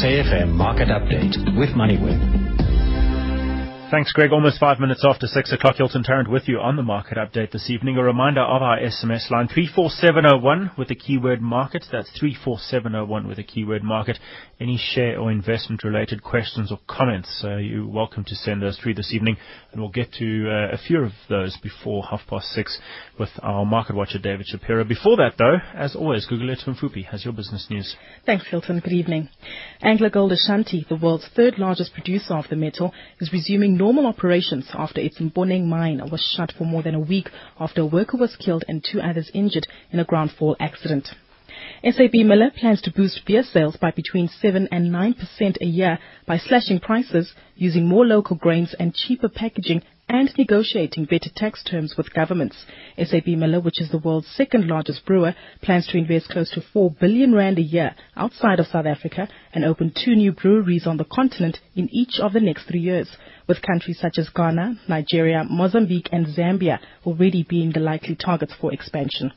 SAFM Market Update with MoneyWeb. Thanks, Greg. Almost five minutes after six o'clock. Hilton Tarrant with you on the market update this evening. A reminder of our SMS line 34701 with the keyword market. That's 34701 with the keyword market. Any share or investment related questions or comments, uh, you're welcome to send those through this evening and we'll get to uh, a few of those before half past six with our market watcher David Shapiro. Before that though, as always, Gugulethu Mfuphi has your business news. Thanks, Hilton. Good evening. AngloGold Ashanti, the world's third largest producer of the metal, is resuming normal operations after its Mponeng mine was shut for more than a week after a worker was killed and two others injured in a ground fall accident. SABMiller plans to boost beer sales by between 7 and 9% a year by slashing prices, using more local grains and cheaper packaging and negotiating better tax terms with governments. SABMiller, which is the world's second largest brewer, plans to invest close to 4 billion rand a year outside of South Africa and open two new breweries on the continent in each of the next three years, with countries such as Ghana, Nigeria, Mozambique and Zambia already being the likely targets for expansion.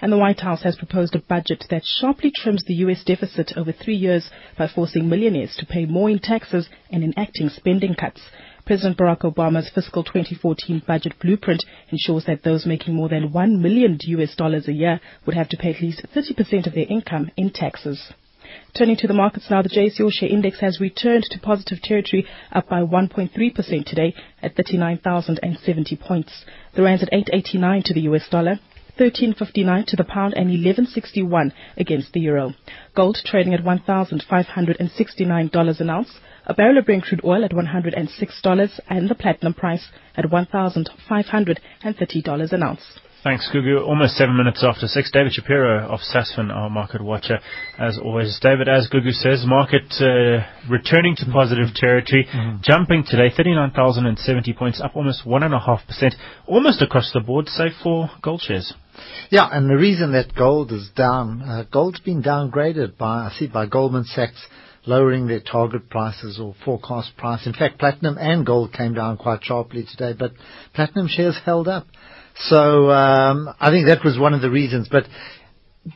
And the White House has proposed a budget that sharply trims the U.S. deficit over three years by forcing millionaires to pay more in taxes and enacting spending cuts. President Barack Obama's fiscal 2014 budget blueprint ensures that those making more than 1 million US dollars a year would have to pay at least 30% of their income in taxes. Turning to the markets now, the JSE Share Index has returned to positive territory, up by 1.3% today at 39,070 points. The rand's at 8.89 to the US dollar. 13.59 to the pound and 11.61 against the euro. Gold trading at $1,569 an ounce. A barrel of Brent crude oil at $106 and the platinum price at $1,530 an ounce. Thanks, Gugu. Almost seven minutes after six. David Shapiro of Sasfin, our market watcher, as always. David, as Gugu says, market uh, returning to positive territory, mm-hmm. jumping today, 39,070 points, up almost 1.5%, almost across the board, save for gold shares. Yeah, and the reason that gold is down, uh, gold's been downgraded by, I see, by Goldman Sachs lowering their target prices or forecast price. In fact, platinum and gold came down quite sharply today, but platinum shares held up. So um, I think that was one of the reasons. But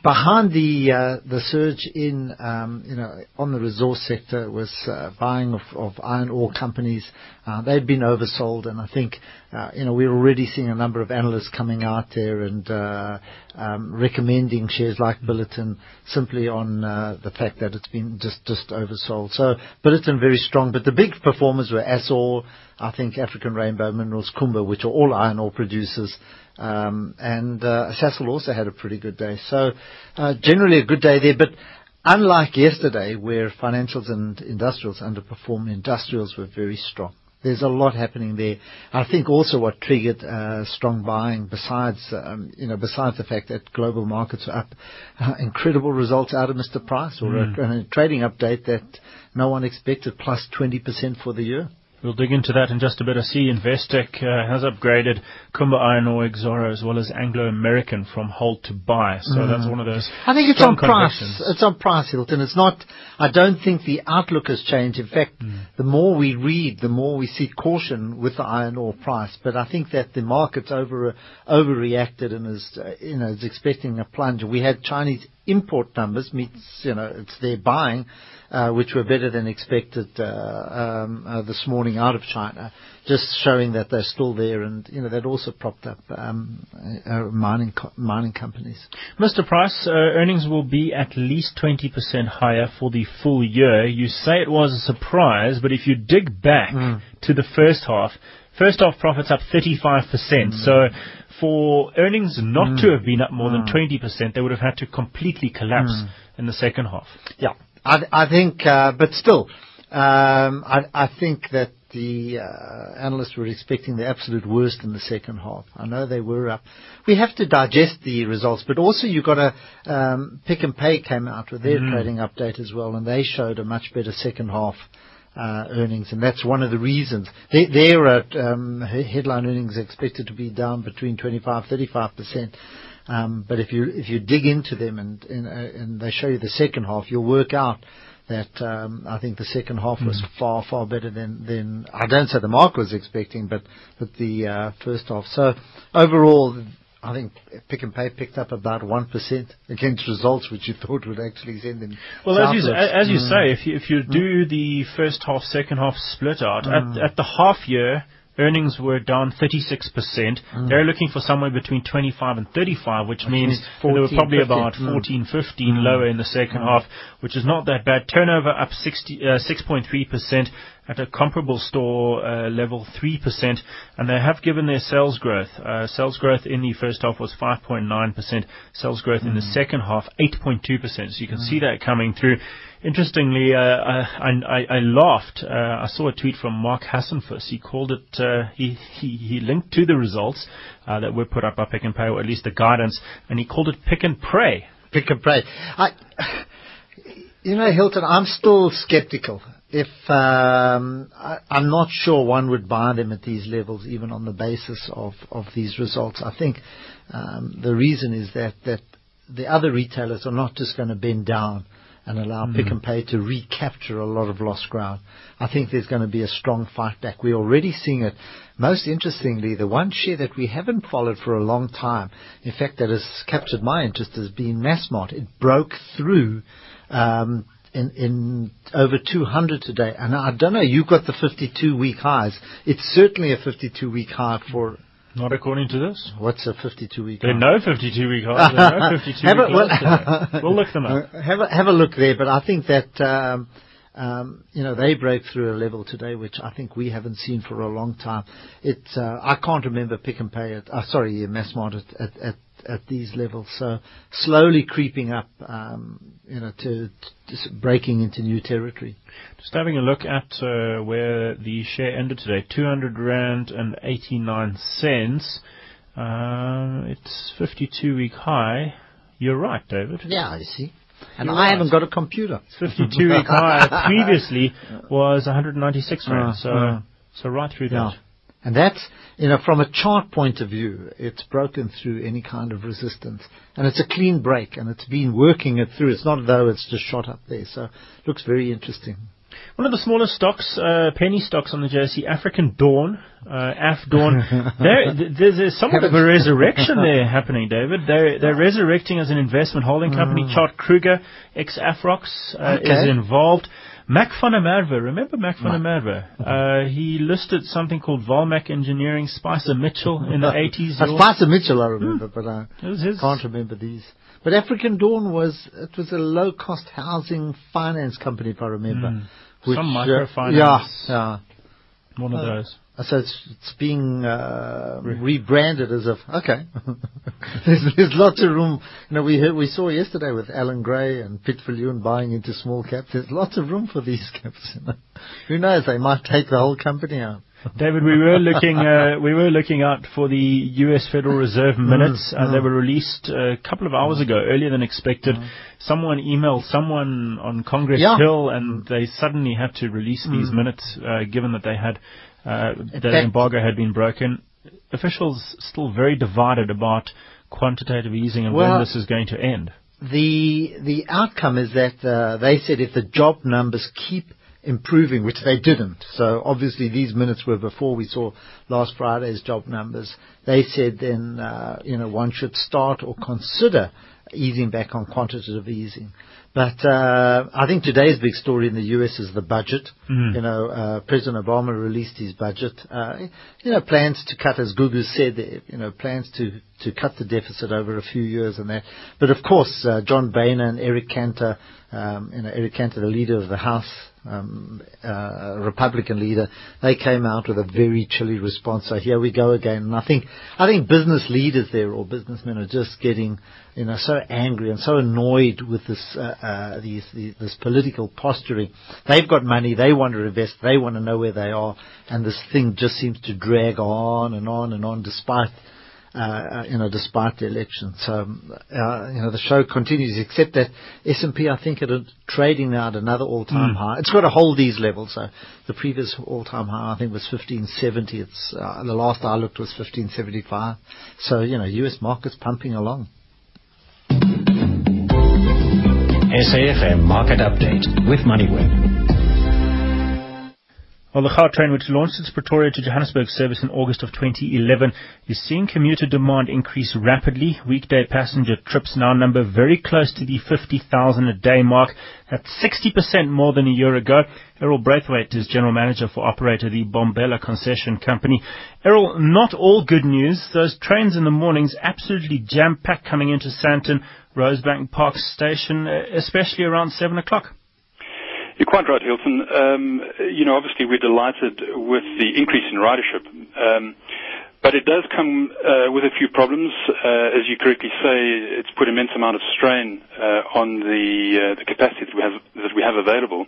behind the uh, the surge in um, you know on the resource sector was uh, buying of, of iron ore companies. Uh, they'd been oversold, and I think uh, you know we're already seeing a number of analysts coming out there and uh, um, recommending shares like Billiton simply on uh, the fact that it's been just just oversold. So Billiton very strong, but the big performers were Assore, I think African Rainbow Minerals, Kumba, which are all iron ore producers. Um, and uh, Sasol also had a pretty good day. So uh, generally a good day there, but unlike yesterday where financials and industrials underperformed, industrials were very strong. There's a lot happening there. I think also what triggered uh, strong buying, besides um, you know, besides the fact that global markets are up, uh, incredible results out of Mr. Price, or mm. a, a trading update that no one expected, plus 20% for the year. We'll dig into that in just a bit. I see Investec uh, has upgraded Kumba Iron Ore Exxaro as well as Anglo American from hold to buy. So mm. that's one of those. I think it's on price. It's on price, Hilton. It's not. I don't think the outlook has changed. In fact, mm. the more we read, the more we see caution with the iron ore price. But I think that the market's over overreacted and is uh, you know is expecting a plunge. We had Chinese import numbers meets you know it's their buying which were better than expected uh, um, uh, this morning out of China, just showing that they're still there, and you know that also propped up um, mining co- mining companies. Mr. Price, earnings will be at least 20% higher for the full year. You say it was a surprise, but if you dig back mm. to the first half, first half profits up 35%. Mm. So for earnings not to have been up more than 20%, mm. they would have had to completely collapse mm. in the second half. Yeah, I, I think, uh, but still, um, I, I think that the uh, analysts were expecting the absolute worst in the second half. I know they were up. We have to digest the results, but also you've got a um, Pick n Pay came out with their mm. trading update as well, and they showed a much better second half. Uh, earnings, and that's one of the reasons. Their um, headline earnings expected to be down between 25 35 percent. Um, but if you if you dig into them and and, uh, and they show you the second half, you'll work out that um, I think the second half was mm. far far better than than I don't say the market was expecting, but but the uh, first half. So overall, I think Pick n Pay picked up about 1% against results which you thought would actually send them. Well, as you, as you Mm. say, if you, if you do the first half, second half split out, Mm. at, at the half year, earnings were down 36%. Mm. They're looking for somewhere between 25 and 35, which, means means that they were probably 15. about Mm. 14, 15 lower in the second half, which is not that bad. Turnover up 60, uh, 6.3%. At a comparable store uh, level, 3%, and they have given their sales growth. Uh, sales growth in the first half was 5.9%. Sales growth in the second half, 8.2%. So you can see that coming through. Interestingly, uh, I, I, I laughed. Uh, I saw a tweet from Marc Hasenfuss. He called it. Uh, he, he he linked to the results uh, that were put up by Pick n Pay, or at least the guidance, and he called it Pick and Pray. Pick and pray. I, you know, Hilton, I'm still skeptical. If um, I, I'm not sure one would buy them at these levels, even on the basis of, of these results. I think um, the reason is that that the other retailers are not just going to bend down and allow Pick n Pay to recapture a lot of lost ground. I think there's going to be a strong fight back. We're already seeing it. Most interestingly, the one share that we haven't followed for a long time, in fact, that has captured my interest has been Massmart. It broke through um, in, in over 200 today. And I don't know, you got the 52 week highs. It's certainly a 52 week high for, Not according to this. what's a 52 week There high? are no 52 week highs. There are no 52 week a- well-. We'll look them up. Have a have a look there, but I think that um, um, you know they break through a level today which I think we haven't seen for a long time. It uh, I can't remember Pick n Pay at uh, sorry yeah, Massmart at, at at at these levels. So slowly creeping up, um, you know, to, to breaking into new territory. Just having a look at uh, where the share ended today, 200 rand and 89 cents. Uh, it's 52 week high. You're right, David. Yeah, I see. And You're I right. haven't got a computer. 52 week high previously was 196 rand. Uh, So, uh. so right through Yeah. that. And that's, you know, from a chart point of view, it's broken through any kind of resistance. And it's a clean break and it's been working it through. It's not as though it's just shot up there. So looks very interesting. One of the smallest stocks, uh, penny stocks on the JSE, African Dawn, uh, Af Dawn. there, there's, there's somewhat of a resurrection there happening, David. They're, they're resurrecting as an investment holding company. Tjaart Kruger, ex Afrox, uh, Okay. is involved. Mac van der Merwe, remember Mac van der Merwe? Uh, he listed something called Volmac Engineering, Spicer Mitchell in the 80s. Uh, Spicer Mitchell, I remember, but I his. can't remember these. But African Dawn was, it was a low cost housing finance company, if I remember. Mm. which, Some uh, microfinance. yeah, yeah. One of Uh, those. So it's, it's being uh, rebranded as if okay. there's, there's lots of room. You know, we heard, we saw yesterday with Allan Gray and Viljoen buying into small caps. There's lots of room for these caps. You know? Who knows? They might take the whole company out. David, we were looking uh, we were looking out for the U.S. Federal Reserve minutes. Uh, They were released a couple of hours ago, earlier than expected. Someone emailed someone on Congress Yeah. Hill, and they suddenly had to release these minutes, uh, given that they had uh, that embargo had been broken. Officials still very divided about quantitative easing and when this is going to end. The the outcome is that uh, they said if the job numbers keep improving, which they didn't. So obviously these minutes were before we saw last Friday's job numbers. They said then uh, you know one should start or consider easing back on quantitative easing. But uh, I think today's big story in the U.S. is the budget. Mm. You know, uh, President Obama released his budget. Uh, you know, plans to cut, as Gugu said, you know, plans to to cut the deficit over a few years and that. But of course, uh, John Boehner and Eric Cantor, um, you know, Eric Cantor, the leader of the House, um, uh, Republican leader, they came out with a very chilly response. So here we go again. And I think, I think business leaders there or businessmen are just getting, you know, so angry and so annoyed with this, uh, uh, these, these, this political posturing. They've got money, they want to invest, they want to know where they are, and this thing just seems to drag on and on and on despite you know, despite the election. So, uh, you know, the show continues, except that S&P, I think, at a, trading now at another all-time high. It's got to hold these levels. So, the previous all-time high, I think, was 1570. It's uh, the last I looked was 1575. So, you know, U.S. markets pumping along. SAFM Market Update with MoneyWeb. Well, the Gautrain, which launched its Pretoria to Johannesburg service in August of 2011, is seeing commuter demand increase rapidly. Weekday passenger trips now number very close to the 50,000 a day mark. That's 60% more than a year ago. Errol Braithwaite is general manager for operator the Bombela Concession Company. Errol, not all good news. Those trains in the mornings absolutely jam-packed coming into Sandton, Rosebank Park Station, uh, especially around 7 o'clock. You're quite right, Hilton. Um, you know, obviously we're delighted with the increase in ridership. Um, but it does come uh, with a few problems. Uh, as you correctly say, it's put immense amount of strain uh, on the, the capacity that we have that we have available.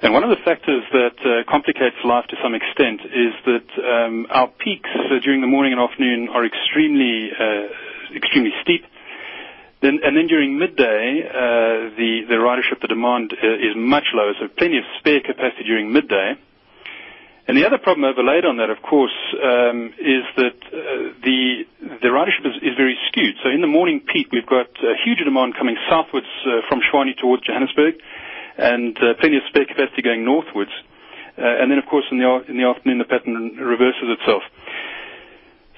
And one of the factors that complicates life to some extent is that um, our peaks during the morning and afternoon are extremely extremely steep. Then, and then during midday, uh, the, the ridership, the demand uh, is much lower, so plenty of spare capacity during midday. And the other problem overlaid on that, of course, um, is that uh, the the ridership is, is, very skewed. So in the morning peak, we've got a huge demand coming southwards uh, from Tshwane towards Johannesburg, and uh, plenty of spare capacity going northwards. Uh, and then, of course, in the in the afternoon, the pattern reverses itself.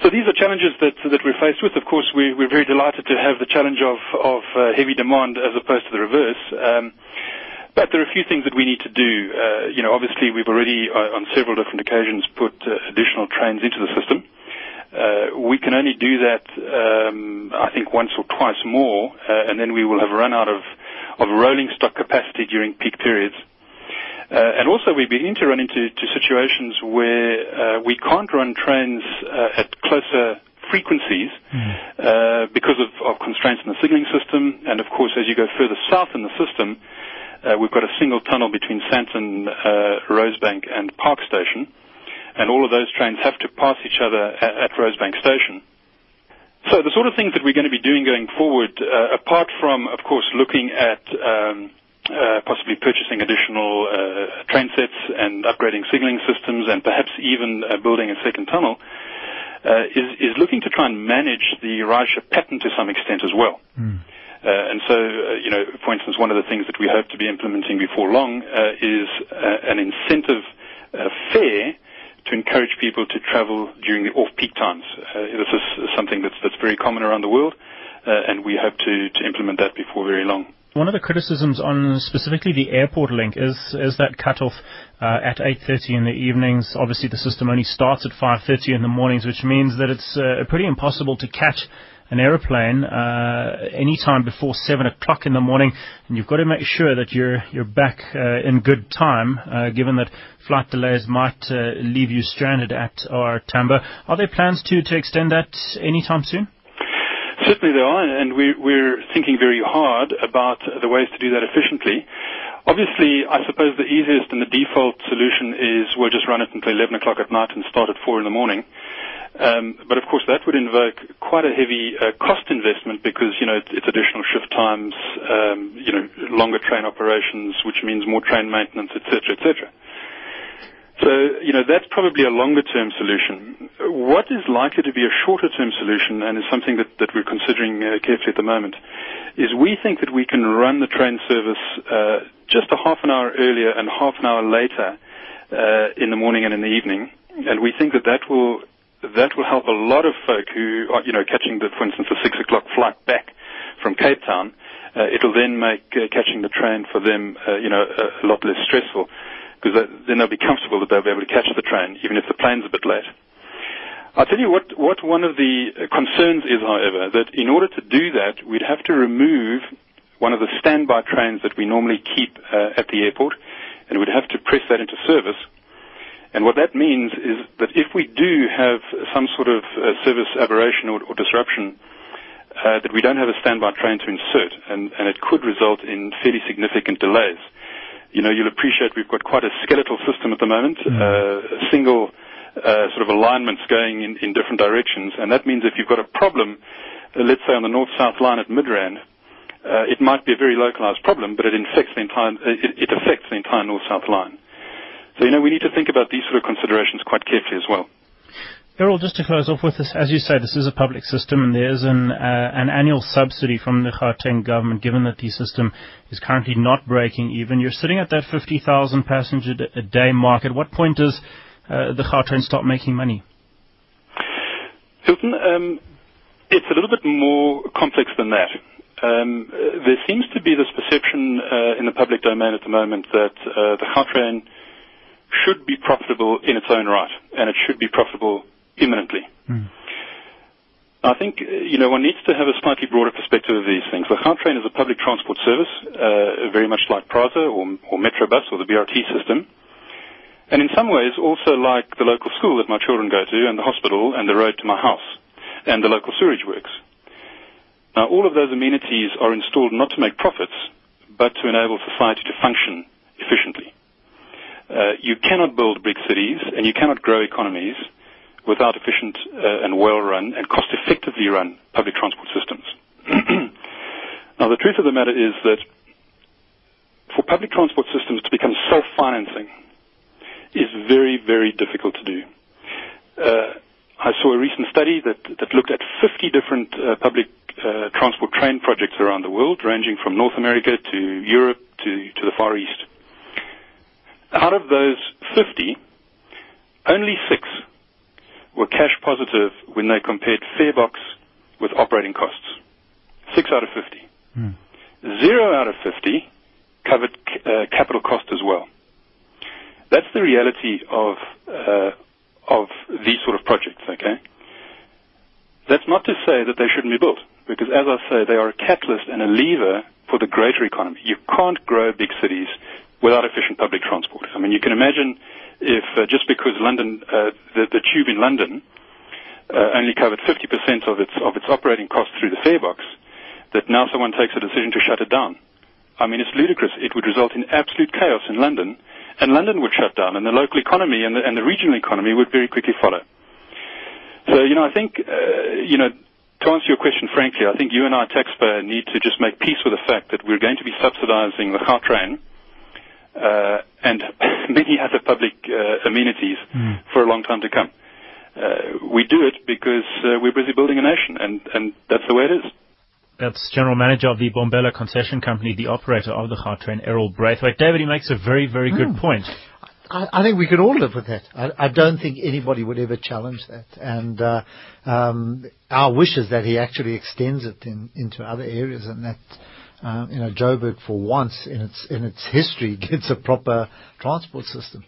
So these are challenges that that we're faced with. Of course, we, we're very delighted to have the challenge of of uh, heavy demand as opposed to the reverse. Um, but there are a few things that we need to do. Uh, you know, obviously, we've already uh, on several different occasions put uh, additional trains into the system. Uh, we can only do that, um, I think, once or twice more, uh, and then we will have run out of of rolling stock capacity during peak periods. Uh, and also we begin to run into to situations where uh, we can't run trains uh, at closer frequencies mm. because of, of, constraints in the signaling system. And of course, as you go further south in the system, uh, we've got a single tunnel between Sandton, uh, Rosebank, and Park Station. And all of those trains have to pass each other at, at Rosebank Station. So the sort of things that we're going to be doing going forward, uh, apart from, of course, looking at um, uh, possibly purchasing additional uh, train sets and upgrading signaling systems and perhaps even uh, building a second tunnel, uh, is, is looking to try and manage the ridership pattern to some extent as well. Mm. and so, uh, you know, for instance, one of the things that we hope to be implementing before long is an incentive fare to encourage people to travel during the off-peak times. this is something that's, that's very common around the world, and we hope to, to implement that before very long. One of the criticisms on specifically the airport link is is that cutoff uh, at 8:30 in the evenings. Obviously, the system only starts at 5:30 in the mornings, which means that it's uh, pretty impossible to catch an aeroplane uh, any time before seven o'clock in the morning, and you've got to make sure that you're you're back uh, in good time, uh, given that flight delays might uh, leave you stranded at OR Tambo. Are there plans to to extend that anytime soon? Certainly there are, and we're, thinking very hard about the ways to do that efficiently. Obviously, I suppose the easiest and the default solution is we'll just run it until 11 o'clock at night and start at 4 in the morning. Um, but of course, that would invoke quite a heavy uh, cost investment because you know it's, additional shift times, um, you know, longer train operations, which means more train maintenance, etc., etc. So, you know, that's probably a longer term solution. What is likely to be a shorter term solution, and is something that, that we're considering uh, carefully at the moment, is we think that we can run the train service uh, just a half an hour earlier and half an hour later uh, in the morning and in the evening. And we think that that will, that will help a lot of folk who are, you know, catching the, for instance, the six o'clock flight back from Cape Town. Uh, it'll then make uh, catching the train for them, uh, you know, a, a lot less stressful because then they'll be comfortable that they'll be able to catch the train, even if the plane's a bit late. I'll tell you what, what one of the concerns is, however, that in order to do that, we'd have to remove one of the standby trains that we normally keep uh, at the airport, and we'd have to press that into service. And what that means is that if we do have some sort of uh, service aberration or, or disruption, uh, that we don't have a standby train to insert, and, and it could result in fairly significant delays you know, you'll appreciate we've got quite a skeletal system at the moment, mm. uh, single uh, sort of alignments going in, in different directions, and that means if you've got a problem, uh, let's say on the north-south line at Midrand, uh, it might be a very localized problem, but it infects the entire, it, it affects the entire north-south line. So, you know, we need to think about these sort of considerations quite carefully as well. Errol, just to close off with this, as you say, this is a public system and there is an, uh, an annual subsidy from the Gauteng government given that the system is currently not breaking even. You're sitting at that 50,000 passenger a day mark. At what point does uh, the Gautrain stop making money? Hilton, um, it's a little bit more complex than that. Um, there seems to be this perception uh, in the public domain at the moment that uh, the Gautrain should be profitable in its own right, and it should be profitable imminently. Mm. I think you know one needs to have a slightly broader perspective of these things. The Gautrain is a public transport service, uh, very much like Prasa or, or Metrobus or the BRT system, and in some ways also like the local school that my children go to, and the hospital, and the road to my house, and the local sewage works. Now, all of those amenities are installed not to make profits, but to enable society to function efficiently. Uh, you cannot build big cities, and you cannot grow economies without efficient uh, and well-run and cost-effectively run public transport systems. now, the truth of the matter is that for public transport systems to become self-financing is very, very difficult to do. Uh, I saw a recent study that, that looked at 50 different uh, public uh, transport train projects around the world, ranging from North America to Europe to, to the Far East. Out of those 50, only six were cash positive when they compared fare box with operating costs. Six out of 50. Hmm. Zero out of 50 covered uh, capital cost as well. That's the reality of uh, of these sort of projects. Okay, that's not to say that they shouldn't be built, because as I say, they are a catalyst and a lever for the greater economy. You can't grow big cities without efficient public transport. I mean, you can imagine if uh, just because London, uh, the, the tube in London uh, only covered 50% of its of its operating costs through the fare box, that now someone takes a decision to shut it down. I mean, it's ludicrous. It would result in absolute chaos in London, and London would shut down, and the local economy and the, and the regional economy would very quickly follow. So, you know, I think, uh, you know, to answer your question frankly, I think you and I, taxpayer, need to just make peace with the fact that we're going to be subsidizing the Gautrain uh, and many other public uh, amenities mm. for a long time to come. Uh, we do it because uh, we're busy building a nation, and, and that's the way it is. That's General Manager of the Bombela Concession Company, the operator of the Gautrain, Errol Braithwaite. David, he makes a very, very mm. good hmm. point. I, I, think we could all live with that. I, I, don't think anybody would ever challenge that. And uh, um, our wish is that he actually extends it in, into other areas, and that uh, you know, Joburg for once in its in its history gets a proper transport system.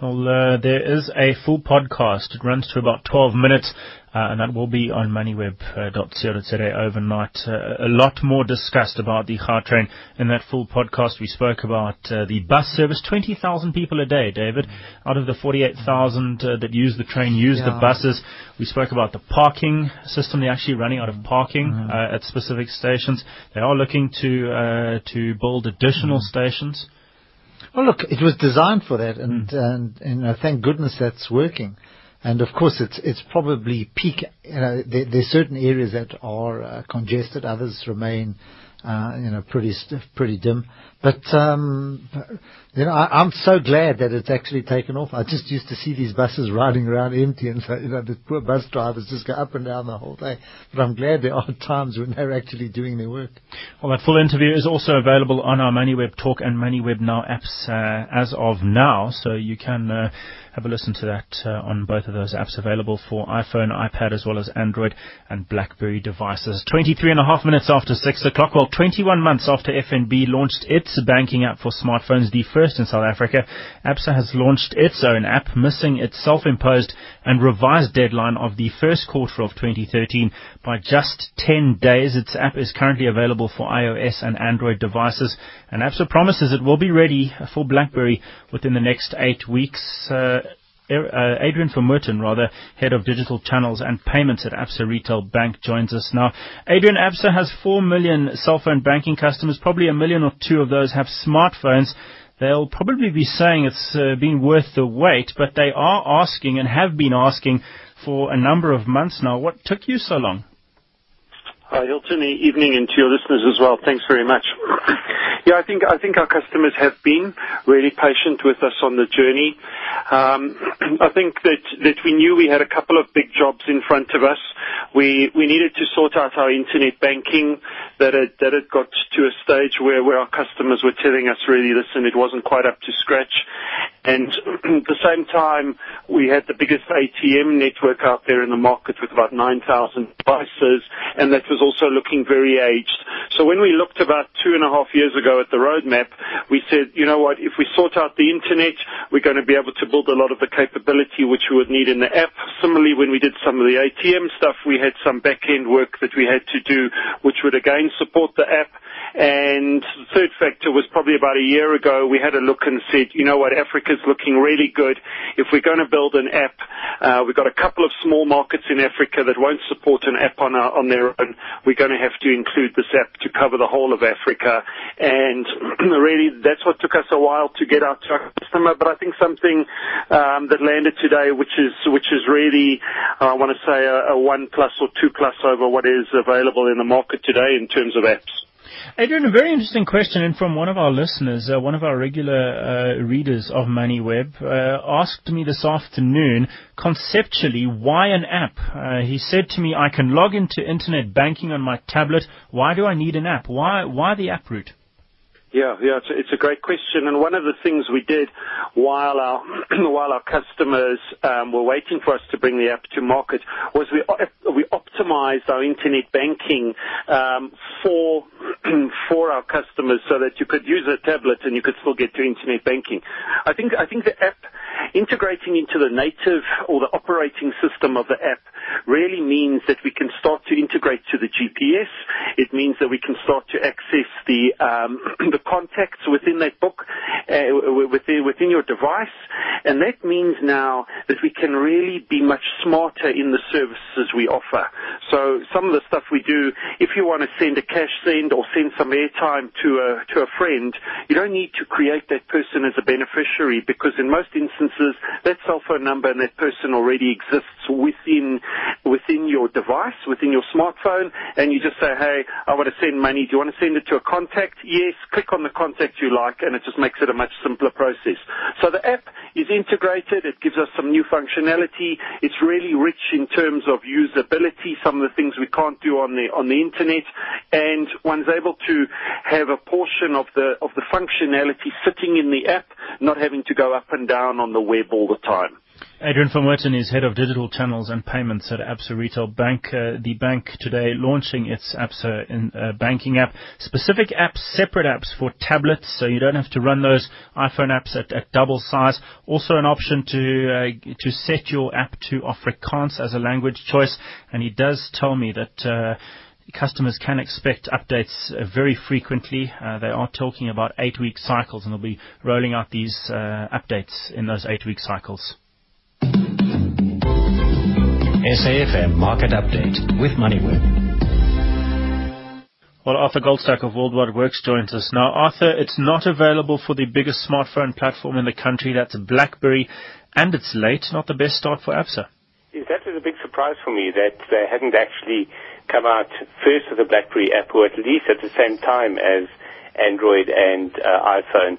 Well, uh, there is a full podcast. It runs to about 12 minutes, uh, and that will be on moneyweb.co.za overnight. Uh, a lot more discussed about the train in that full podcast. We spoke about uh, the bus service. 20,000 people a day, David. Out of the 48,000 uh, that use the train use yeah. the buses. We spoke about the parking system. They're actually running out of parking mm-hmm. Uh, at specific stations. They are looking to to build additional mm-hmm. stations. Well, look, it was designed for that, and, mm. and, and uh, thank goodness that's working. And of course, it's it's probably peak. You know, there, there's certain areas that are uh, congested, others remain you know, pretty stiff, pretty dim. But um, you know, I, am so glad that it's actually taken off. I just used to see these buses riding around empty, and so you know, the poor bus drivers just go up and down the whole day. But I'm glad there are times when they're actually doing their work. Well, that full interview is also available on our MoneyWeb Talk and MoneyWeb Now apps uh, as of now, so you can. Uh, have a listen to that uh, on both of those apps available for iPhone, iPad, as well as Android and BlackBerry devices. 23 and a half minutes after 6 o'clock. Well, 21 months after FNB launched its banking app for smartphones, the first in South Africa, ABSA has launched its own app, missing its self-imposed and revised deadline of the first quarter of 2013 by just 10 days. Its app is currently available for iOS and Android devices, and ABSA promises it will be ready for BlackBerry within the next eight weeks. Uh, Adrian Vermooten, rather, head of digital channels and payments at Absa Retail Bank, joins us now. Adrian, Absa has 4 million cell phone banking customers. Probably a million or two of those have smartphones. They'll probably be saying it's uh, been worth the wait, but they are asking and have been asking for a number of months now. What took you so long? Hi, Hilton. Evening, and to your listeners as well. Thanks very much. Yeah, I think I think our customers have been really patient with us on the journey. Um, I think that that we knew we had a couple of big jobs in front of us. We we needed to sort out our internet banking. That it that it got to a stage where where our customers were telling us really, listen, it wasn't quite up to scratch. And at the same time, we had the biggest ATM network out there in the market with about 9,000 devices, and that was also looking very aged. So when we looked about two and a half years ago at the roadmap, we said, you know what, if we sort out the internet, we're going to be able to build a lot of the capability which we would need in the app. Similarly, when we did some of the ATM stuff, we had some back-end work that we had to do, which would again support the app. And the third factor was probably about a year ago, we had a look and said, you know what, Africa's looking really good. If we're going to build an app, uh, we've got a couple of small markets in Africa that won't support an app on, our, on their own. We're going to have to include this app to cover the whole of Africa. And really, that's what took us a while to get out to our customer. But I think something um, that landed today, which is which is really, uh, I want to say, a, a one plus or two plus over what is available in the market today in terms of apps. Adrian, a very interesting question, and from one of our listeners, uh, one of our regular uh, readers of MoneyWeb, uh, asked me this afternoon, conceptually, why an app? Uh, he said to me, I can log into internet banking on my tablet. Why do I need an app? Why, why the app route? Yeah, yeah, it's a, it's a great question. And one of the things we did while our while our customers um, were waiting for us to bring the app to market was we we optimized our internet banking um, for for our customers so that you could use a tablet and you could still get to internet banking. I think I think the app integrating into the native or the operating system of the app really means that we can start to integrate to the GPS. It means that we can start to access the um, the contacts within that book, uh, within within your device, and that means now that we can really be much smarter in the services we offer. So some of the stuff we do, if you want to send a cash send or send some airtime to a to a friend, you don't need to create that person as a beneficiary because in most instances that cell phone number and that person already exists within within your device, within your smartphone, and you just say, hey, I want to send money. Do you want to send it to a contact? Yes. Click on the contact you like, and it just makes it a much simpler process. So the app is integrated. It gives us some new functionality. It's really rich in terms of usability. Some of the things we can't do on the on the internet, and one's able to have a portion of the of the functionality sitting in the app, not having to go up and down on the web all the time. Adrian van is head of digital channels and payments at Absa Retail Bank. Uh, the bank today launching its Absa in, uh, banking app. Specific apps, separate apps for tablets, so you don't have to run those iPhone apps at, at double size. Also an option to uh, to set your app to Afrikaans as a language choice. And he does tell me that. Uh, customers can expect updates uh, very frequently. Uh, they are talking about eight-week cycles, and they'll be rolling out these uh, updates in those eight-week cycles. SAFM Market Update with MoneyWeb. Well, Arthur Goldstuck of World Wide Worx joins us now. Arthur, it's not available for the biggest smartphone platform in the country. That's BlackBerry, and it's late. Not the best start for ABSA. Yes, that was a big surprise for me that they hadn't actually come out first with the BlackBerry app, or at least at the same time as Android and uh, iPhone,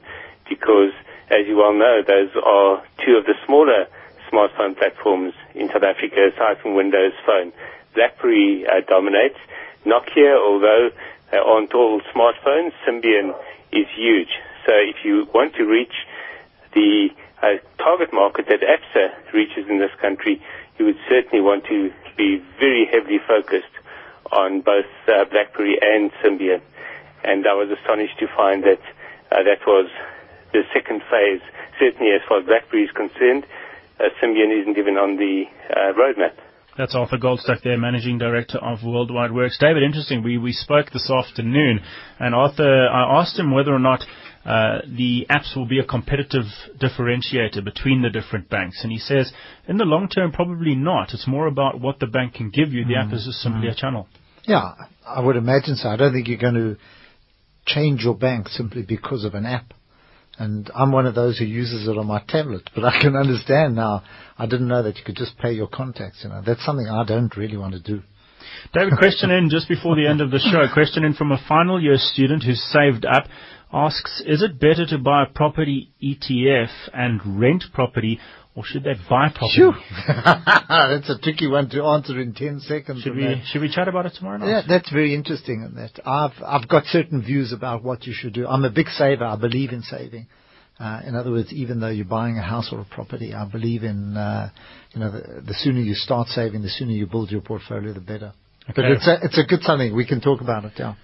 because as you well know, those are two of the smaller smartphone platforms in South Africa aside from Windows Phone. BlackBerry uh, dominates. Nokia, although they aren't all smartphones, Symbian is huge. So if you want to reach the uh, target market that ABSA reaches in this country, you would certainly want to be very heavily focused on both uh, BlackBerry and Symbian. And I was astonished to find that uh, that was the second phase. Certainly, as far as BlackBerry is concerned, Symbian isn't even on the uh, roadmap. That's Arthur Goldstuck there, Managing Director of World Wide Worx. David, interesting. We, we spoke this afternoon, and Arthur, I asked him whether or not uh, the apps will be a competitive differentiator between the different banks. And he says, in the long term, probably not. It's more about what the bank can give you. The mm. app is just simply mm. a channel. Yeah, I would imagine so. I don't think you're going to change your bank simply because of an app. And I'm one of those who uses it on my tablet, but I can understand now. I didn't know that you could just pay your contacts. You know, that's something I don't really want to do. David, question in just before the end of the show. Question in from a final year student who's saved up asks, is it better to buy a property ETF and rent property or should they buy property? that's a tricky one to answer in 10 seconds. Should we, should we chat about it tomorrow night? Yeah, that's very interesting. In that I've, I've got certain views about what you should do. I'm a big saver. I believe in saving. Uh, in other words, even though you're buying a house or a property, I believe in, uh, you know, the, the, sooner you start saving, the sooner you build your portfolio, the better. Okay. But it's a, it's a good something. We can talk about it, yeah.